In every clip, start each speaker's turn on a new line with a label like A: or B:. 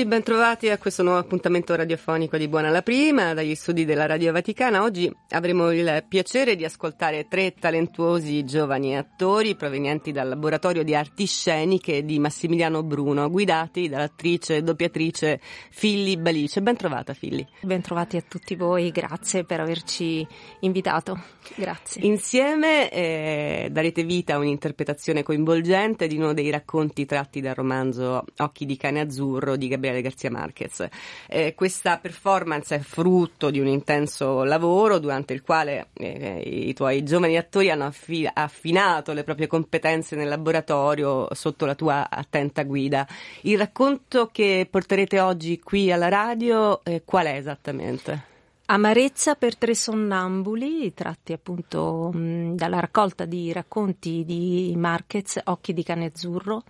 A: Amici, bentrovati a questo nuovo appuntamento radiofonico di Buona la Prima dagli studi della Radio Vaticana. Oggi avremo il piacere di ascoltare tre talentuosi giovani attori provenienti dal laboratorio di arti sceniche di Massimiliano Bruno, guidati dall'attrice e doppiatrice Filli Balice. Bentrovata Filli.
B: Bentrovati a tutti voi, grazie per averci invitato. Grazie.
A: Insieme eh, darete vita a un'interpretazione coinvolgente di uno dei racconti tratti dal romanzo Occhi di cane azzurro di Gabriele Garzia Marquez. Eh, questa performance è frutto di un intenso lavoro durante il quale eh, i tuoi giovani attori hanno affi- affinato le proprie competenze nel laboratorio sotto la tua attenta guida. Il racconto che porterete oggi qui alla radio, eh, qual è esattamente?
B: Amarezza per tre sonnambuli, tratti appunto mh, dalla raccolta di racconti di Marquez, Occhi di cane azzurro.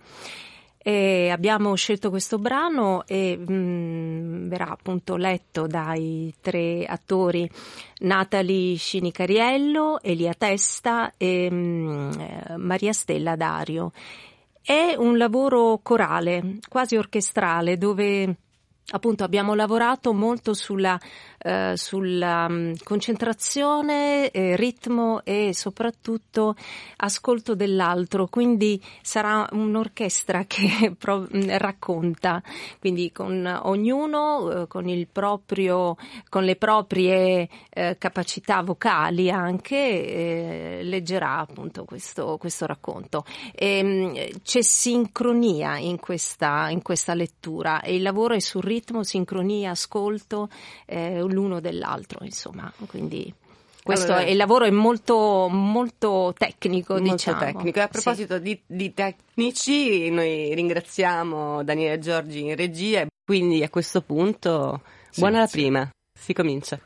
B: E abbiamo scelto questo brano e mh, verrà appunto letto dai tre attori Natalie Scinicariello, Elia Testa e mh, Maria Stella Dario. È un lavoro corale, quasi orchestrale, dove appunto abbiamo lavorato molto sulla, eh, sulla um, concentrazione, eh, ritmo e soprattutto ascolto dell'altro, quindi sarà un'orchestra che pro- racconta, quindi con ognuno, eh, con, proprio, con le proprie eh, capacità vocali anche, eh, leggerà appunto questo, questo racconto. E, ehm, c'è sincronia in questa, in questa lettura e il lavoro è sul ritmo, sincronia, ascolto eh, l'uno dell'altro, insomma, quindi questo allora, il lavoro è molto, molto tecnico,
A: molto
B: diciamo.
A: tecnico. E a proposito sì. di, di, tecnici, noi ringraziamo Daniele Giorgi in regia. Quindi a questo punto, sì, buona la prima. Si comincia.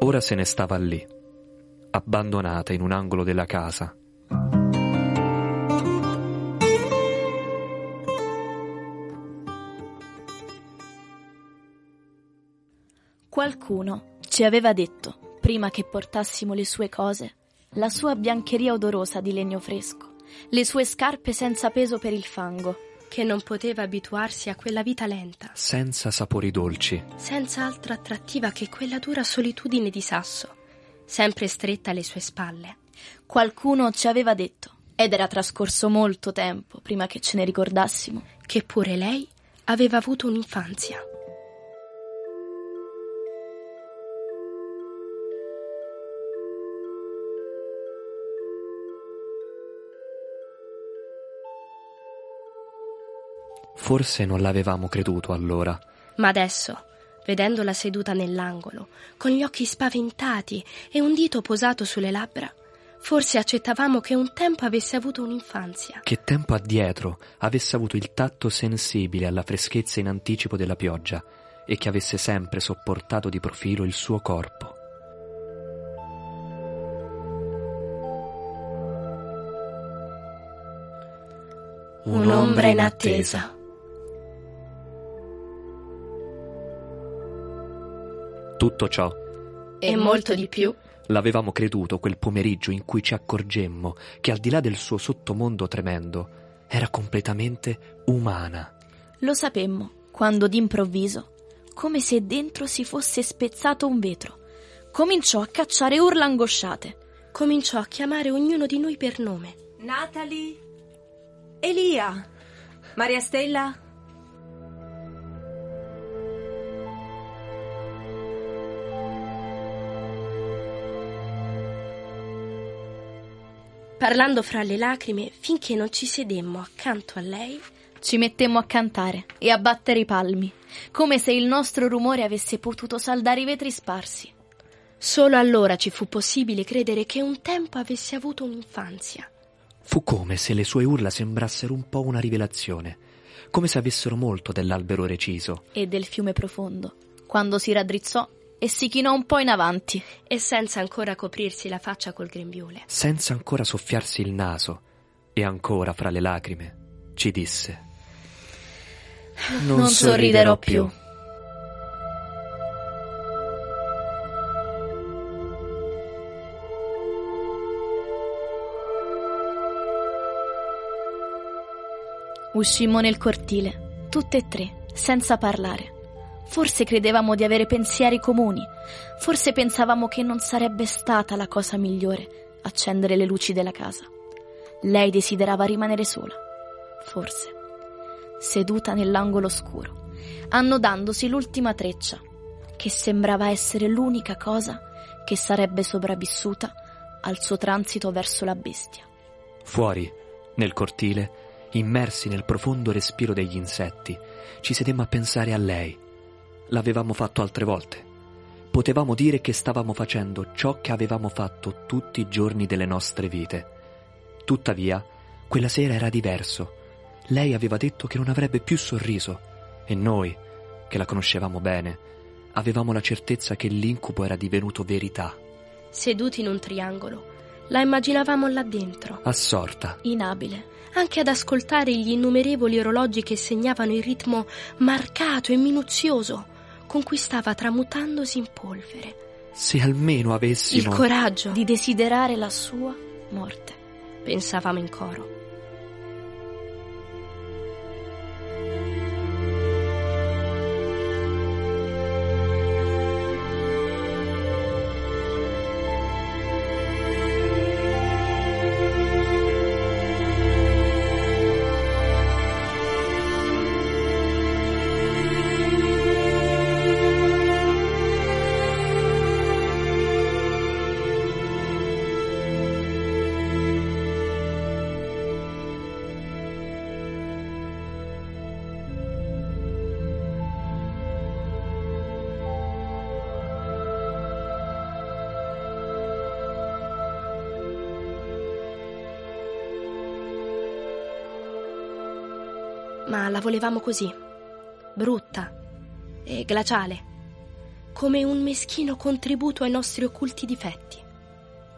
C: Ora se ne stava lì, abbandonata in un angolo della casa
D: Qualcuno ci aveva detto, prima che portassimo le sue cose, la sua biancheria odorosa di legno fresco, le sue scarpe senza peso per il fango,
E: che non poteva abituarsi a quella vita lenta,
C: senza sapori dolci,
E: senza altra attrattiva che quella dura solitudine di sasso, sempre stretta alle sue spalle.
D: Qualcuno ci aveva detto, ed era trascorso molto tempo prima che ce ne ricordassimo,
E: che pure lei aveva avuto un'infanzia.
C: Forse non l'avevamo creduto allora.
E: Ma adesso, vedendola seduta nell'angolo, con gli occhi spaventati e un dito posato sulle labbra, forse accettavamo che un tempo avesse avuto un'infanzia.
C: Che tempo addietro avesse avuto il tatto sensibile alla freschezza in anticipo della pioggia e che avesse sempre sopportato di profilo il suo corpo.
E: Un'ombra in attesa.
C: Tutto ciò
E: e molto di più
C: l'avevamo creduto quel pomeriggio in cui ci accorgemmo che al di là del suo sottomondo tremendo era completamente umana.
D: Lo sapemmo quando d'improvviso, come se dentro si fosse spezzato un vetro, cominciò a cacciare urla angosciate.
E: Cominciò a chiamare ognuno di noi per nome.
B: Natalie, Elia, Maria Stella,
E: parlando fra le lacrime finché non ci sedemmo accanto a lei.
D: Ci mettemmo a cantare e a battere i palmi, come se il nostro rumore avesse potuto saldare i vetri sparsi.
E: Solo allora ci fu possibile credere che un tempo avesse avuto un'infanzia.
C: Fu come se le sue urla sembrassero un po' una rivelazione, come se avessero molto dell'albero reciso.
D: E del fiume profondo, quando si raddrizzò e si chinò un po' in avanti.
E: E senza ancora coprirsi la faccia col grembiule.
C: Senza ancora soffiarsi il naso, e ancora fra le lacrime, ci disse:
D: Non, non sorriderò più. più. Uscimmo nel cortile, tutte e tre, senza parlare. Forse credevamo di avere pensieri comuni, forse pensavamo che non sarebbe stata la cosa migliore accendere le luci della casa. Lei desiderava rimanere sola, forse, seduta nell'angolo scuro, annodandosi l'ultima treccia, che sembrava essere l'unica cosa che sarebbe sopravvissuta al suo transito verso la bestia.
C: Fuori, nel cortile, immersi nel profondo respiro degli insetti, ci sedemmo a pensare a lei. L'avevamo fatto altre volte. Potevamo dire che stavamo facendo ciò che avevamo fatto tutti i giorni delle nostre vite. Tuttavia, quella sera era diverso. Lei aveva detto che non avrebbe più sorriso e noi, che la conoscevamo bene, avevamo la certezza che l'incubo era divenuto verità.
E: Seduti in un triangolo, la immaginavamo là dentro.
C: Assorta.
D: Inabile
E: anche ad ascoltare gli innumerevoli orologi che segnavano il ritmo marcato e minuzioso con cui stava tramutandosi in polvere.
C: Se almeno avessimo
E: il coraggio
D: di desiderare la sua morte,
E: pensavamo in coro. Ma la volevamo così, brutta e glaciale, come un meschino contributo ai nostri occulti difetti.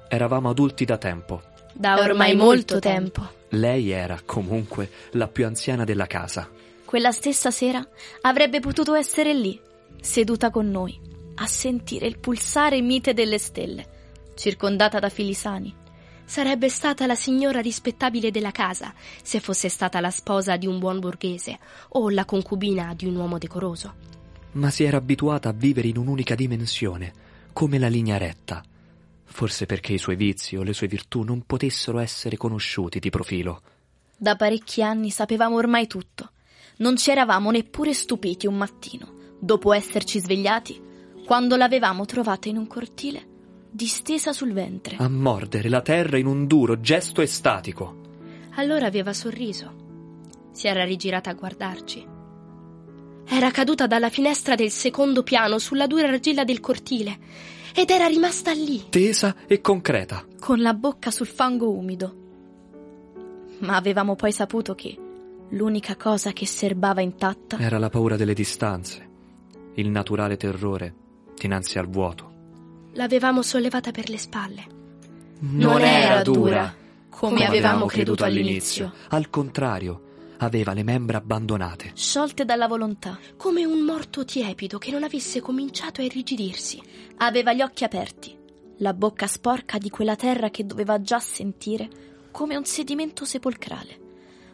C: Eravamo adulti da tempo.
D: Da ormai molto tempo.
C: Lei era, comunque, la più anziana della casa.
D: Quella stessa sera avrebbe potuto essere lì, seduta con noi, a sentire il pulsare mite delle stelle, circondata da fili sani
E: Sarebbe stata la signora rispettabile della casa se fosse stata la sposa di un buon borghese o la concubina di un uomo decoroso.
C: Ma si era abituata a vivere in un'unica dimensione, come la linea retta. Forse perché i suoi vizi o le sue virtù non potessero essere conosciuti di profilo.
D: Da parecchi anni sapevamo ormai tutto. Non ci eravamo neppure stupiti un mattino, dopo esserci svegliati, quando l'avevamo trovata in un cortile distesa sul ventre.
C: A mordere la terra in un duro gesto estatico.
E: Allora aveva sorriso. Si era rigirata a guardarci. Era caduta dalla finestra del secondo piano sulla dura argilla del cortile ed era rimasta lì.
C: Tesa e concreta.
D: Con la bocca sul fango umido. Ma avevamo poi saputo che l'unica cosa che serbava intatta
C: era la paura delle distanze, il naturale terrore dinanzi al vuoto.
E: L'avevamo sollevata per le spalle.
D: Non era dura, come, avevamo creduto all'inizio.
C: Al contrario, aveva le membra abbandonate.
D: Sciolte dalla volontà.
E: Come un morto tiepido che non avesse cominciato a irrigidirsi.
D: Aveva gli occhi aperti, la bocca sporca di quella terra che doveva già sentire come un sedimento sepolcrale.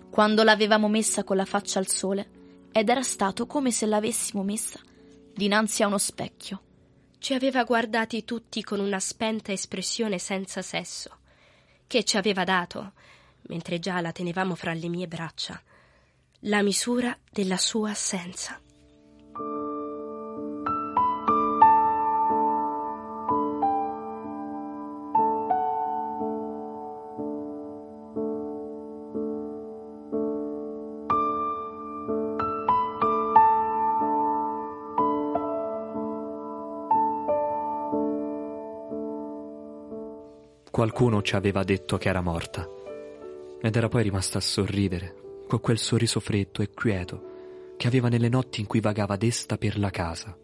D: Quando l'avevamo messa con la faccia al sole, ed era stato come se l'avessimo messa dinanzi a uno specchio.
E: Ci aveva guardati tutti con una spenta espressione senza sesso, che ci aveva dato, mentre già la tenevamo fra le mie braccia, la misura della sua assenza.
C: Qualcuno ci aveva detto che era morta. ed era poi rimasta a sorridere, con quel sorriso freddo e quieto che aveva nelle notti in cui vagava desta per la casa.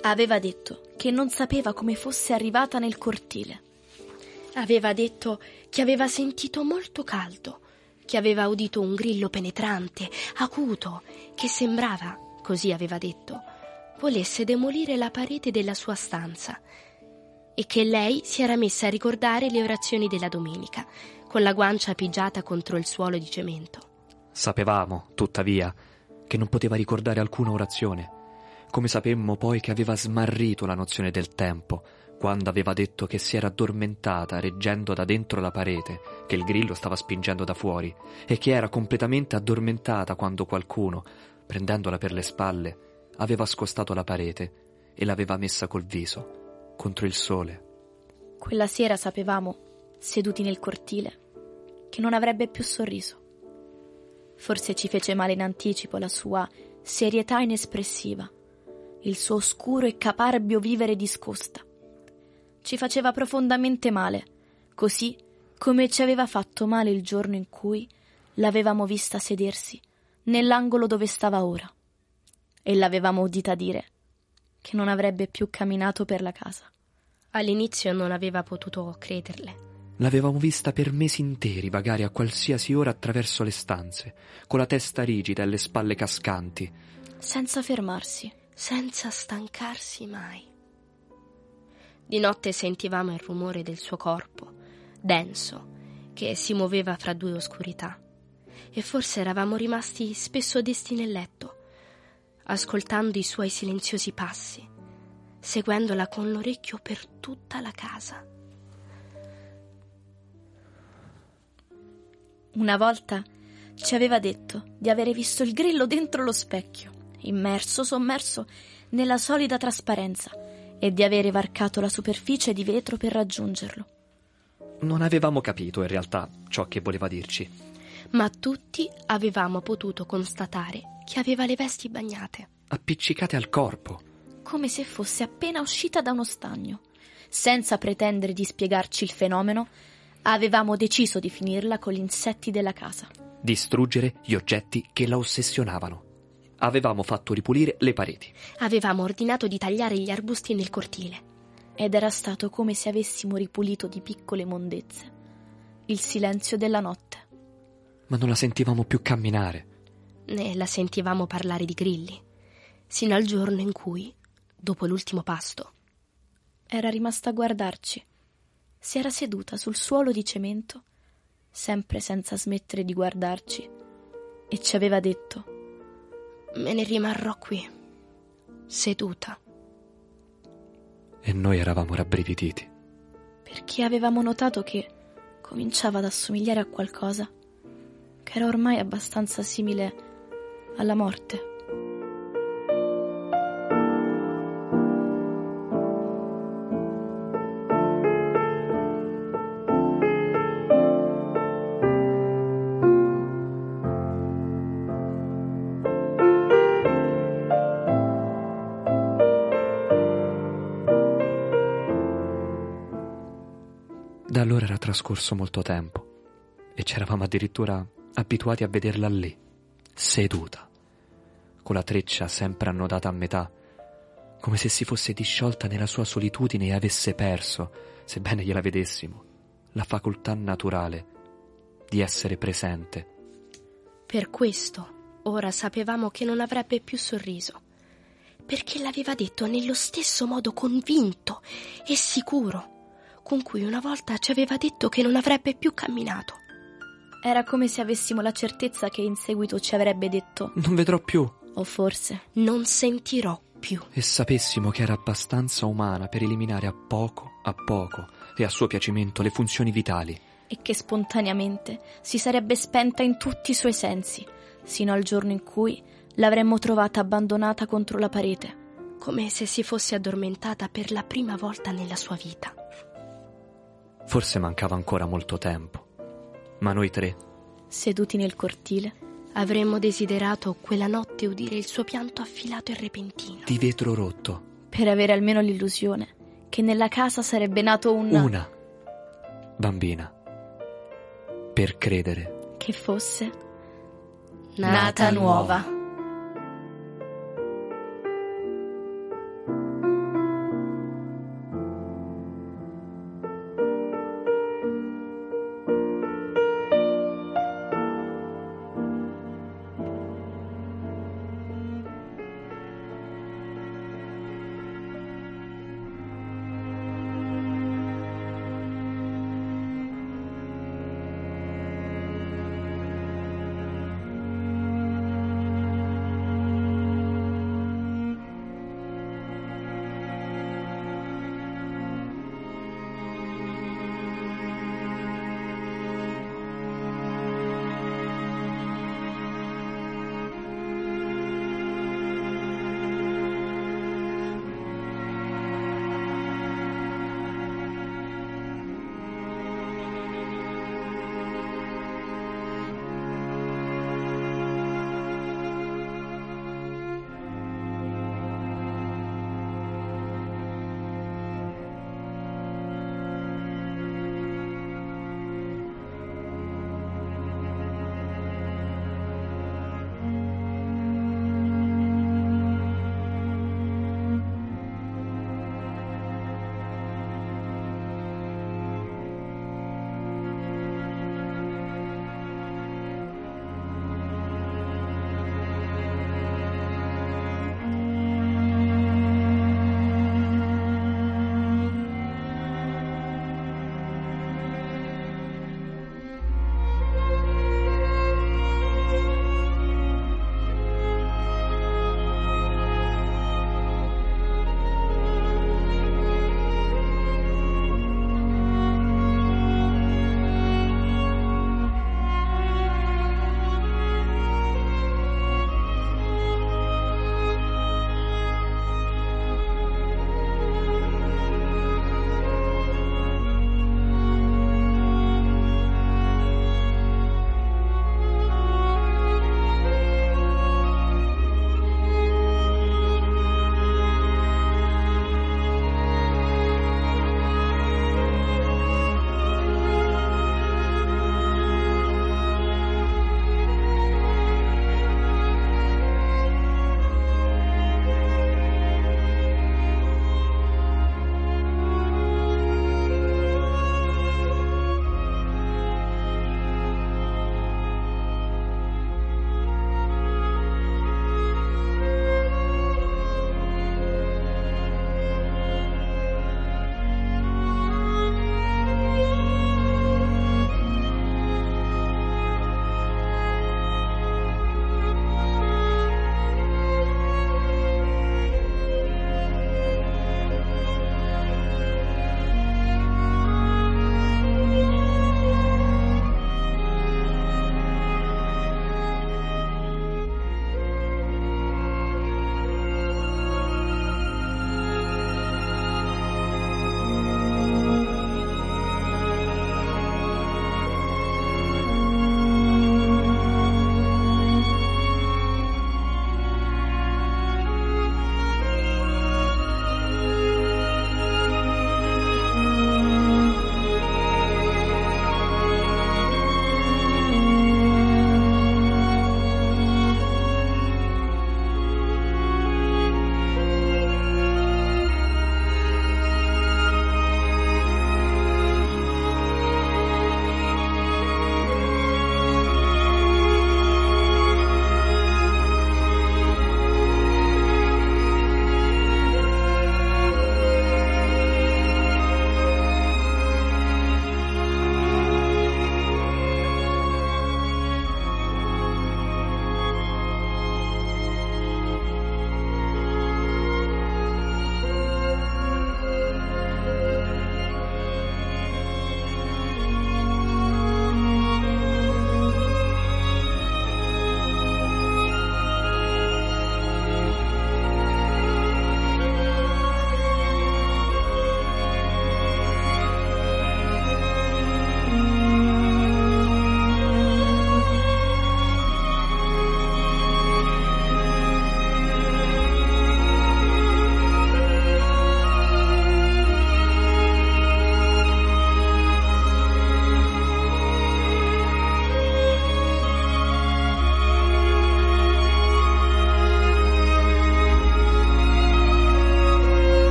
D: Aveva detto che non sapeva come fosse arrivata nel cortile.
E: Aveva detto che aveva sentito molto caldo, che aveva udito un grillo penetrante, acuto, che sembrava, così aveva detto, volesse demolire la parete della sua stanza e che lei si era messa a ricordare le orazioni della domenica, con la guancia pigiata contro il suolo di cemento.
C: Sapevamo, tuttavia, che non poteva ricordare alcuna orazione, come sapemmo poi che aveva smarrito la nozione del tempo, quando aveva detto che si era addormentata reggendo da dentro la parete, che il grillo stava spingendo da fuori, e che era completamente addormentata quando qualcuno, prendendola per le spalle, aveva scostato la parete e l'aveva messa col viso contro il sole.
D: Quella sera sapevamo, seduti nel cortile, che non avrebbe più sorriso. Forse ci fece male in anticipo la sua serietà inespressiva, il suo oscuro e caparbio vivere discosta. Ci faceva profondamente male, così come ci aveva fatto male il giorno in cui l'avevamo vista sedersi nell'angolo dove stava ora e l'avevamo udita dire che non avrebbe più camminato per la casa.
E: All'inizio non aveva potuto crederle.
C: L'avevamo vista per mesi interi vagare a qualsiasi ora attraverso le stanze, con la testa rigida e le spalle cascanti.
D: Senza fermarsi.
E: Senza stancarsi mai. Di notte sentivamo il rumore del suo corpo, denso, che si muoveva fra due oscurità. E forse eravamo rimasti spesso desti nel letto, ascoltando i suoi silenziosi passi, seguendola con l'orecchio per tutta la casa.
D: Una volta ci aveva detto di avere visto il grillo dentro lo specchio, immerso, sommerso nella solida trasparenza, e di avere varcato la superficie di vetro per raggiungerlo.
C: Non avevamo capito in realtà ciò che voleva dirci.
E: Ma tutti avevamo potuto constatare che aveva le vesti bagnate.
C: Appiccicate al corpo.
D: Come se fosse appena uscita da uno stagno. Senza pretendere di spiegarci il fenomeno, avevamo deciso di finirla con gli insetti della casa.
C: Distruggere gli oggetti che la ossessionavano. Avevamo fatto ripulire le pareti.
E: Avevamo ordinato di tagliare gli arbusti nel cortile.
D: Ed era stato come se avessimo ripulito di piccole mondezze il silenzio della notte.
C: Ma non la sentivamo più camminare.
E: Né la sentivamo parlare di grilli, sino al giorno in cui, dopo l'ultimo pasto,
D: era rimasta a guardarci. Si era seduta sul suolo di cemento, sempre senza smettere di guardarci, e ci aveva detto
E: Me ne rimarrò qui, seduta.
C: E noi eravamo rabbrividiti.
D: Perché avevamo notato che cominciava ad assomigliare a qualcosa che era ormai abbastanza simile alla morte.
C: Da allora era trascorso molto tempo e c'eravamo addirittura abituati a vederla lì, seduta, con la treccia sempre annodata a metà, come se si fosse disciolta nella sua solitudine e avesse perso, sebbene gliela vedessimo, la facoltà naturale di essere presente.
E: Per questo ora sapevamo che non avrebbe più sorriso, perché l'aveva detto nello stesso modo convinto e sicuro con cui una volta ci aveva detto che non avrebbe più camminato.
D: Era come se avessimo la certezza che in seguito ci avrebbe detto
C: Non vedrò più.
D: O forse
E: Non sentirò più.
C: E sapessimo che era abbastanza umana per eliminare a poco a poco e a suo piacimento le funzioni vitali.
D: E che spontaneamente si sarebbe spenta in tutti i suoi sensi, sino al giorno in cui l'avremmo trovata abbandonata contro la parete.
E: Come se si fosse addormentata per la prima volta nella sua vita.
C: Forse mancava ancora molto tempo, ma noi tre,
D: seduti nel cortile,
E: avremmo desiderato quella notte udire il suo pianto affilato e repentino.
C: Di vetro rotto.
D: Per avere almeno l'illusione che nella casa sarebbe nato un...
C: Una bambina. Per credere
D: che fosse nata nuova.